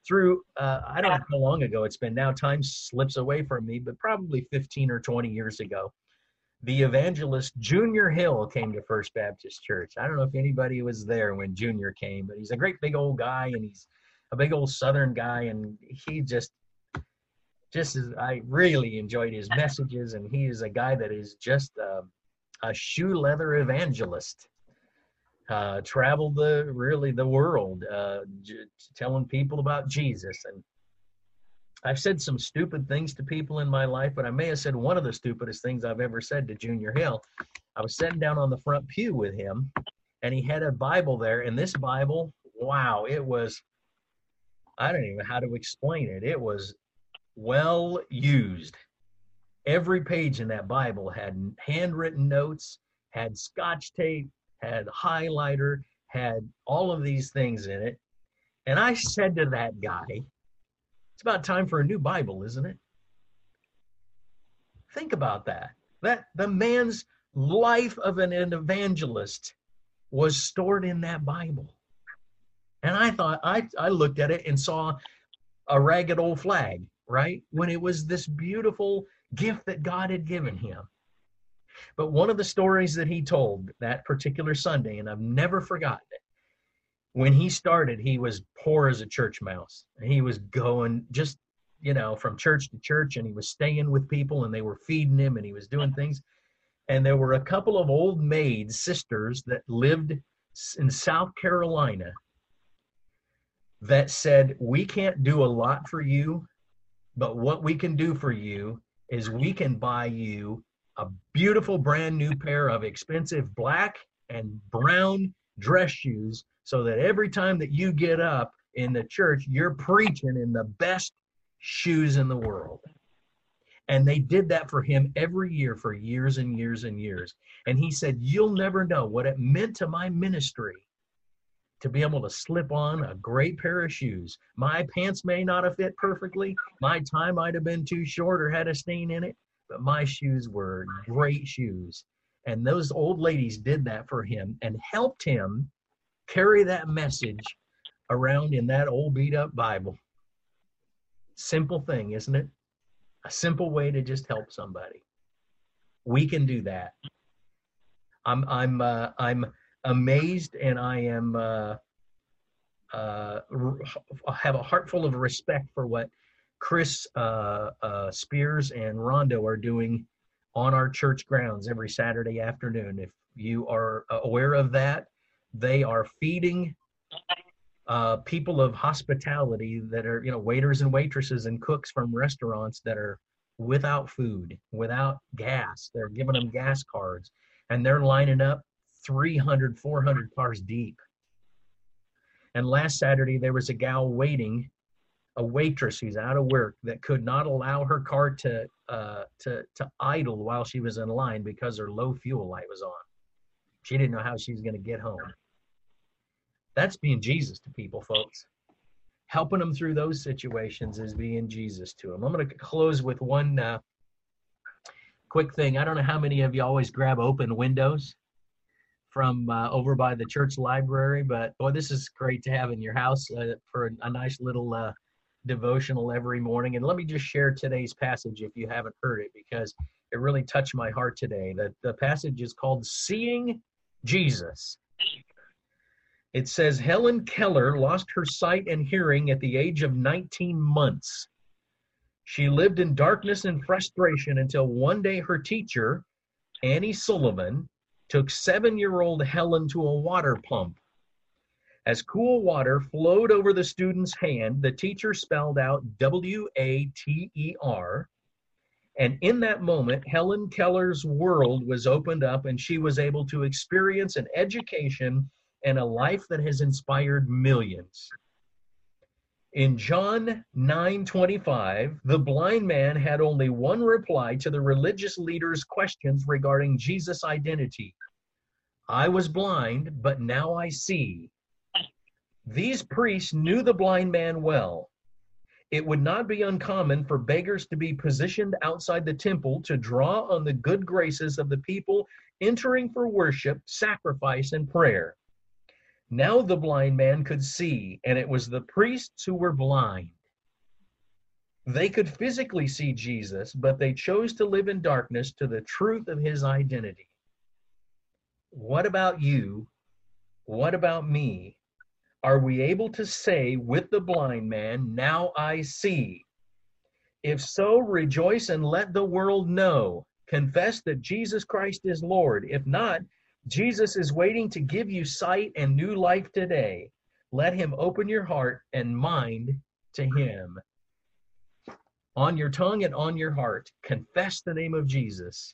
through uh, i don't know how long ago it's been now time slips away from me but probably 15 or 20 years ago the evangelist junior hill came to first baptist church. I don't know if anybody was there when junior came but he's a great big old guy and he's a big old southern guy and he just just as i really enjoyed his messages and he is a guy that is just uh, a shoe leather evangelist uh, traveled the really the world, uh, j- telling people about Jesus. And I've said some stupid things to people in my life, but I may have said one of the stupidest things I've ever said to Junior Hill. I was sitting down on the front pew with him, and he had a Bible there, and this Bible, wow, it was. I don't even know how to explain it. It was well used. Every page in that Bible had handwritten notes, had scotch tape, had highlighter, had all of these things in it. And I said to that guy, it's about time for a new Bible, isn't it? Think about that. That the man's life of an evangelist was stored in that Bible. And I thought I I looked at it and saw a ragged old flag, right? When it was this beautiful gift that God had given him. But one of the stories that he told that particular Sunday, and I've never forgotten it, when he started, he was poor as a church mouse. He was going just, you know, from church to church, and he was staying with people, and they were feeding him, and he was doing things. And there were a couple of old maids, sisters, that lived in South Carolina that said, We can't do a lot for you, but what we can do for you is we can buy you a beautiful brand new pair of expensive black and brown dress shoes so that every time that you get up in the church, you're preaching in the best shoes in the world. And they did that for him every year for years and years and years. And he said, You'll never know what it meant to my ministry to be able to slip on a great pair of shoes. My pants may not have fit perfectly, my tie might have been too short or had a stain in it, my shoes were great shoes. And those old ladies did that for him and helped him carry that message around in that old beat up Bible. Simple thing, isn't it? A simple way to just help somebody. We can do that. I'm I'm uh, I'm amazed and I am uh, uh, have a heart full of respect for what Chris uh, uh, Spears and Rondo are doing on our church grounds every Saturday afternoon. If you are aware of that, they are feeding uh, people of hospitality that are, you know, waiters and waitresses and cooks from restaurants that are without food, without gas. They're giving them gas cards and they're lining up 300, 400 cars deep. And last Saturday, there was a gal waiting a waitress who's out of work that could not allow her car to uh, to to idle while she was in line because her low fuel light was on. She didn't know how she was going to get home. That's being Jesus to people, folks. Helping them through those situations is being Jesus to them. I'm going to close with one uh, quick thing. I don't know how many of you always grab open windows from uh, over by the church library, but boy, this is great to have in your house uh, for a, a, nice little uh, devotional every morning. And let me just share today's passage if you haven't heard it, because it really touched my heart today. That the passage is called "Seeing Jesus." It says Helen Keller lost her sight and hearing at the age of 19 months. She lived in darkness and frustration until one day her teacher, Annie Sullivan, took seven year old Helen to a water pump. As cool water flowed over the student's hand, the teacher spelled out W A T E R. And in that moment, Helen Keller's world was opened up and she was able to experience an education and a life that has inspired millions. In John 9:25, the blind man had only one reply to the religious leaders' questions regarding Jesus' identity. I was blind, but now I see. These priests knew the blind man well. It would not be uncommon for beggars to be positioned outside the temple to draw on the good graces of the people entering for worship, sacrifice, and prayer. Now the blind man could see, and it was the priests who were blind. They could physically see Jesus, but they chose to live in darkness to the truth of his identity. What about you? What about me? Are we able to say with the blind man, Now I see? If so, rejoice and let the world know. Confess that Jesus Christ is Lord. If not, Jesus is waiting to give you sight and new life today. Let him open your heart and mind to him. On your tongue and on your heart, confess the name of Jesus.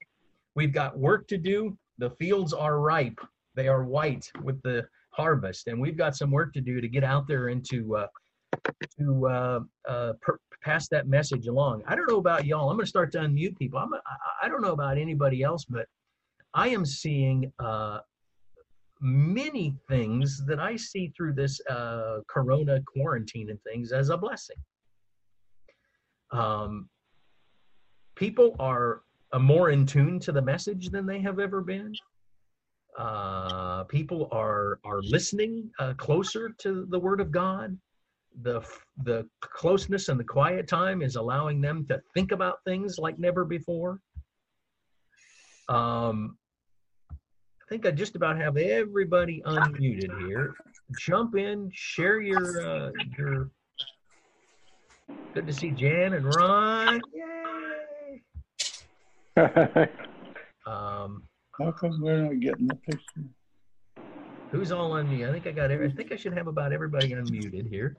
We've got work to do. The fields are ripe, they are white with the harvest, and we've got some work to do to get out there and to uh, to uh, uh, per- pass that message along. I don't know about y'all. I'm going to start to unmute people. I'm, I, don't know about anybody else, but I am seeing uh, many things that I see through this uh, Corona quarantine and things as a blessing. Um, people are uh, more in tune to the message than they have ever been. Uh, people are are listening uh, closer to the Word of God. The the closeness and the quiet time is allowing them to think about things like never before. Um, I think I just about have everybody unmuted here. Jump in, share your uh, your. Good to see Jan and Ron. Yay! [laughs] Um, How come we're not getting the picture? who's all unmuted? I think I got. Every, I think I should have about everybody unmuted here.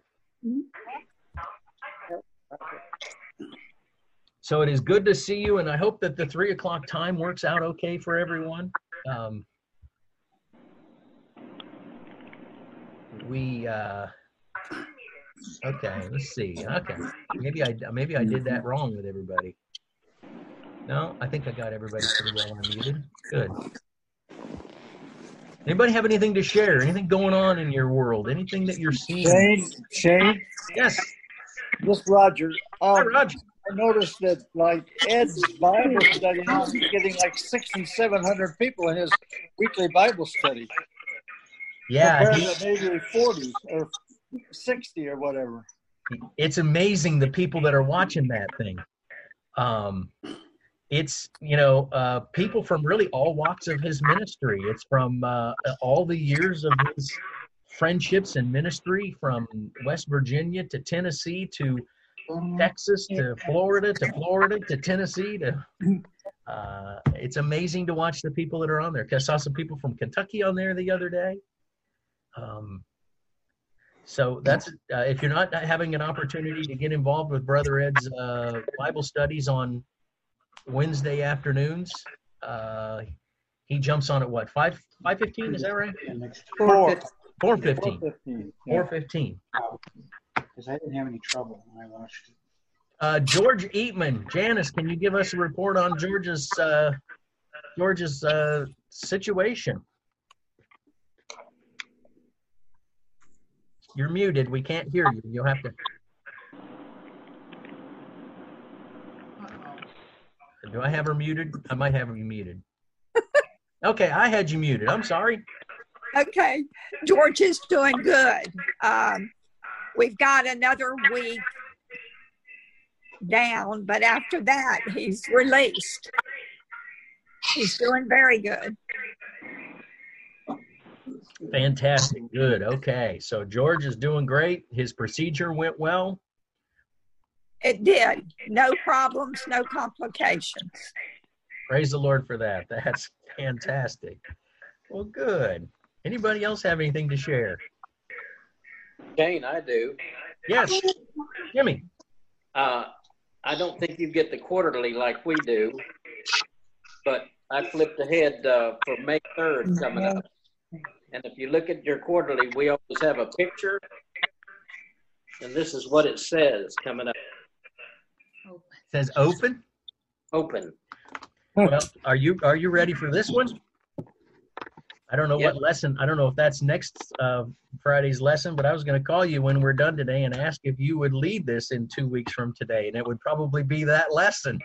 So it is good to see you, and I hope that the three o'clock time works out okay for everyone. Um, we uh, okay. Let's see. Okay, maybe I maybe I did that wrong with everybody. No, I think I got everybody pretty well unmuted. Good. Anybody have anything to share? Anything going on in your world? Anything that you're seeing? Shane, Shane, Yes. this Roger. Um, Hi, Roger. I noticed that like Ed's Bible study now he's getting like sixty seven hundred people in his weekly Bible study. Yeah, he- maybe forty or sixty or whatever. it's amazing the people that are watching that thing. Um, it's you know uh, people from really all walks of his ministry. It's from uh, all the years of his friendships and ministry, from West Virginia to Tennessee to Texas to Florida to Florida to Tennessee to. Uh, it's amazing to watch the people that are on there. I saw some people from Kentucky on there the other day. Um, so that's uh, if you're not having an opportunity to get involved with Brother Ed's uh, Bible studies on Wednesday afternoons, uh, he jumps on at what five five fifteen? Is that right? Four. Four fifteen. 4:15, yeah. Because I didn't have any trouble when I watched it. Uh, George Eatman, Janice, can you give us a report on George's uh, George's uh, situation? You're muted. We can't hear you. You'll have to. Do I have her muted? I might have you muted. [laughs] Okay, I had you muted. I'm sorry. Okay, George is doing good. Um, we've got another week down, but after that, he's released. He's doing very good. Fantastic. Good. Okay. So George is doing great. His procedure went well. It did. No problems, no complications. Praise the Lord for that. That's fantastic. Well, good. Anybody else have anything to share? Jane, I do. Yes. Jimmy. Uh, I don't think you get the quarterly like we do, but I flipped ahead uh, for May 3rd coming up. And if you look at your quarterly, we always have a picture. And this is what it says coming up. Says open. Open. Well, are you are you ready for this one? I don't know what lesson. I don't know if that's next uh, Friday's lesson, but I was going to call you when we're done today and ask if you would lead this in two weeks from today, and it would probably be that lesson.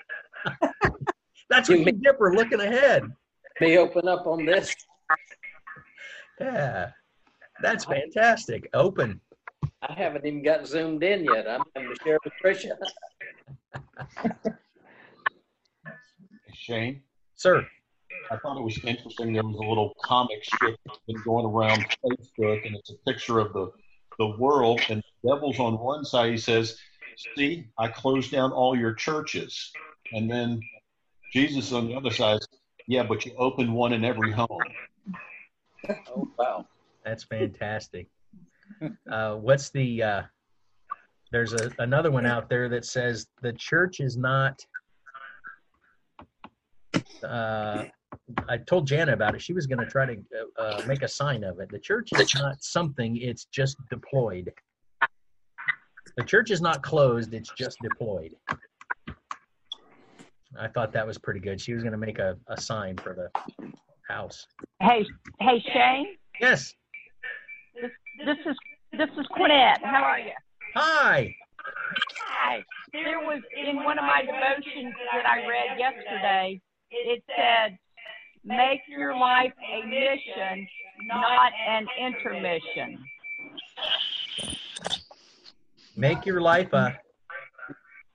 [laughs] that's what you get for looking ahead. May open up on this. Yeah, that's fantastic. Open. I haven't even got zoomed in yet. I'm going to share with Tricia. Shane? Sir. I thought it was interesting. There was a little comic strip that's been going around Facebook, and it's a picture of the, the world, and the devil's on one side. He says, See, I closed down all your churches. And then Jesus on the other side, Yeah, but you opened one in every home. Oh, wow. That's fantastic. Uh, what's the, uh, there's a, another one out there that says the church is not, uh, I told Jana about it. She was going to try to uh, make a sign of it. The church is not something, it's just deployed. The church is not closed, it's just deployed. I thought that was pretty good. She was going to make a, a sign for the house. Hey, hey, Shane. Yes. This, this is this is Quinette. How are you? Hi. Hi. There was in one of my devotions that I read yesterday. It said, "Make your life a mission, not an intermission." Make your life a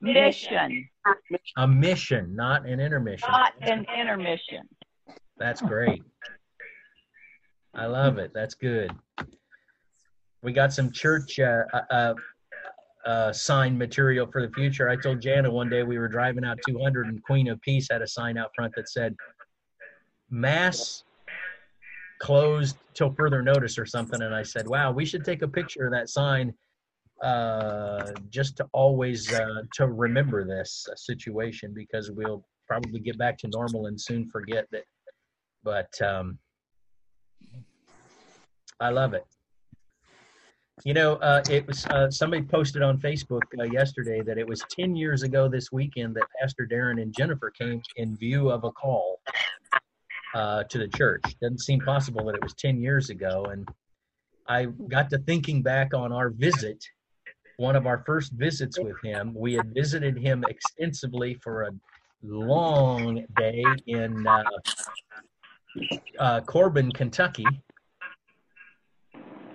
mission, a mission, not an intermission. not an intermission. That's great. I love it. That's good. We got some church uh, uh, uh, sign material for the future. I told Jana one day we were driving out 200 and Queen of Peace had a sign out front that said, Mass closed till further notice or something. And I said, wow, we should take a picture of that sign uh, just to always uh, to remember this situation because we'll probably get back to normal and soon forget that. But um, I love it. You know, uh, it was uh, somebody posted on Facebook uh, yesterday that it was 10 years ago this weekend that Pastor Darren and Jennifer came in view of a call uh, to the church. Doesn't seem possible that it was 10 years ago. And I got to thinking back on our visit, one of our first visits with him. We had visited him extensively for a long day in uh, uh, Corbin, Kentucky.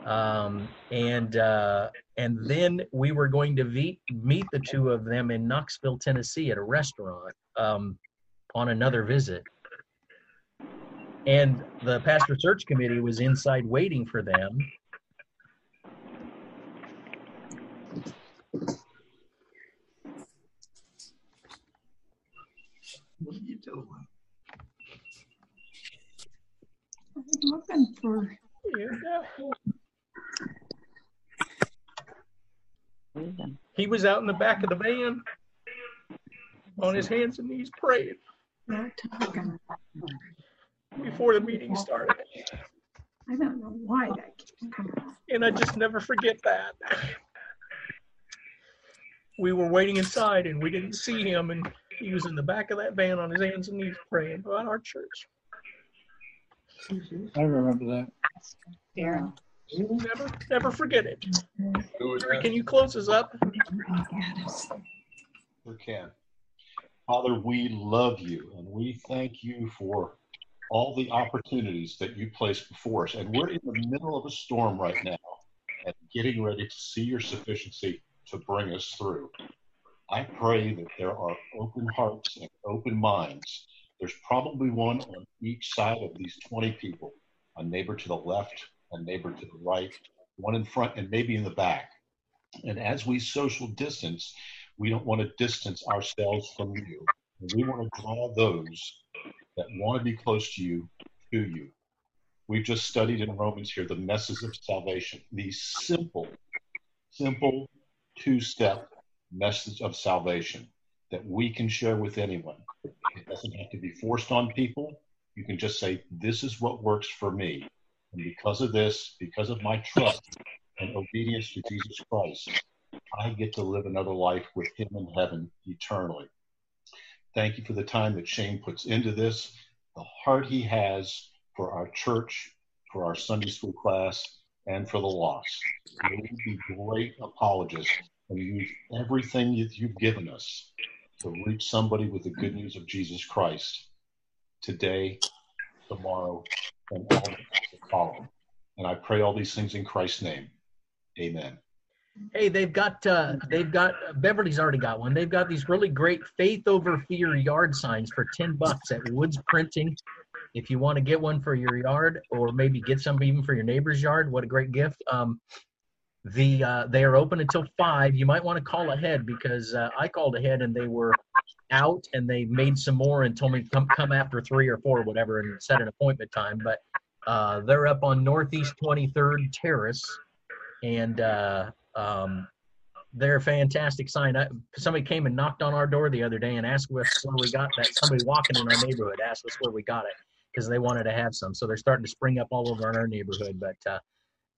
Um, and uh, and then we were going to meet meet the two of them in Knoxville, Tennessee, at a restaurant um, on another visit. And the pastor search committee was inside waiting for them. What are you doing? I'm looking for. He was out in the back of the van on his hands and knees praying before the meeting started. I don't know why that keeps coming up. And I just never forget that. We were waiting inside and we didn't see him, and he was in the back of that van on his hands and knees praying about our church. I remember that. Yeah. Never, never forget it. Can you close us up? We can. Father, we love you and we thank you for all the opportunities that you place before us. And we're in the middle of a storm right now and getting ready to see your sufficiency to bring us through. I pray that there are open hearts and open minds There's probably one on each side of these 20 people a neighbor to the left, a neighbor to the right, one in front, and maybe in the back. And as we social distance, we don't want to distance ourselves from you. We want to draw those that want to be close to you to you. We've just studied in Romans here the message of salvation, the simple, simple two step message of salvation that we can share with anyone. It doesn't have to be forced on people. You can just say, This is what works for me. And because of this, because of my trust and obedience to Jesus Christ, I get to live another life with Him in heaven eternally. Thank you for the time that Shane puts into this, the heart he has for our church, for our Sunday school class, and for the lost. May we be great apologists and use everything that you've given us to reach somebody with the good news of Jesus Christ today, tomorrow, and all follow. And I pray all these things in Christ's name. Amen. Hey, they've got uh, they've got Beverly's already got one. They've got these really great faith over fear yard signs for ten bucks at Woods Printing. If you want to get one for your yard, or maybe get some even for your neighbor's yard, what a great gift! Um, the uh, they are open until five. You might want to call ahead because uh, I called ahead and they were out, and they made some more and told me come come after three or four, or whatever, and set an appointment time. But uh, they're up on Northeast Twenty Third Terrace, and uh, um, they're fantastic sign. I, somebody came and knocked on our door the other day and asked us where we got that. Somebody walking in our neighborhood asked us where we got it because they wanted to have some. So they're starting to spring up all over in our neighborhood. But uh,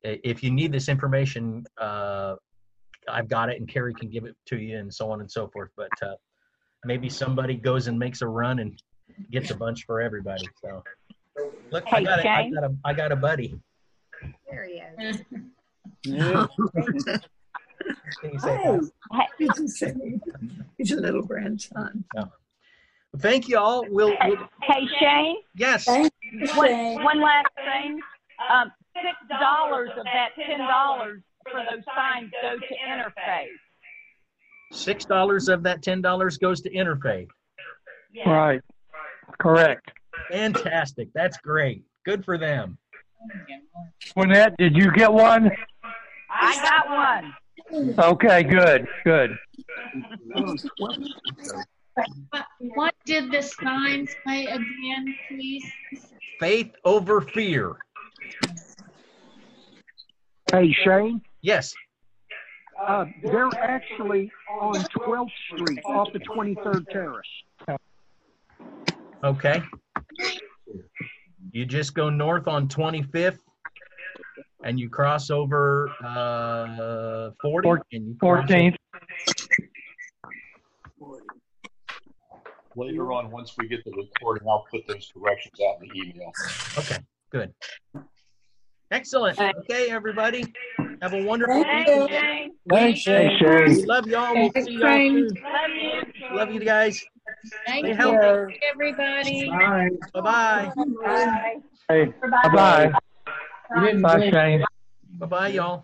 if you need this information, uh, I've got it, and Carrie can give it to you, and so on and so forth. But uh, maybe somebody goes and makes a run and gets a bunch for everybody. So look, I got, a, I got a, I got a buddy. There he is. Yeah. Can you say hi? He's a, he's a little grandson. No. Thank you all. We'll, we'll Hey, Shane? yes. One, one last thing. Um, six dollars of that ten dollars for those signs go to Interfaith. Six dollars of that ten dollars goes to Interfaith. Right. Correct. Fantastic. That's great. Good for them. Lynette, did you get one? I got one. Okay, good, good. What did the sign say again, please? Faith over fear. Hey, Shane, Yes. Uh, they're actually on 12th Street off the 23rd Terrace. Okay. You just go north on 25th and you cross over uh, 40 Four- and you cross 14th. Later on, once we get the recording, I'll put those directions out in the email. Okay, good. Excellent. Okay, everybody. Have a wonderful Thank week. Shane. Thanks, Shane. We love y'all. We'll Thanks, see y'all Shane. soon. Love you. Love you guys. Thank Stay you, healthy. everybody. Bye. Bye-bye. Bye. Hey, bye-bye. You didn't Bye, say- Shane. Bye-bye, y'all.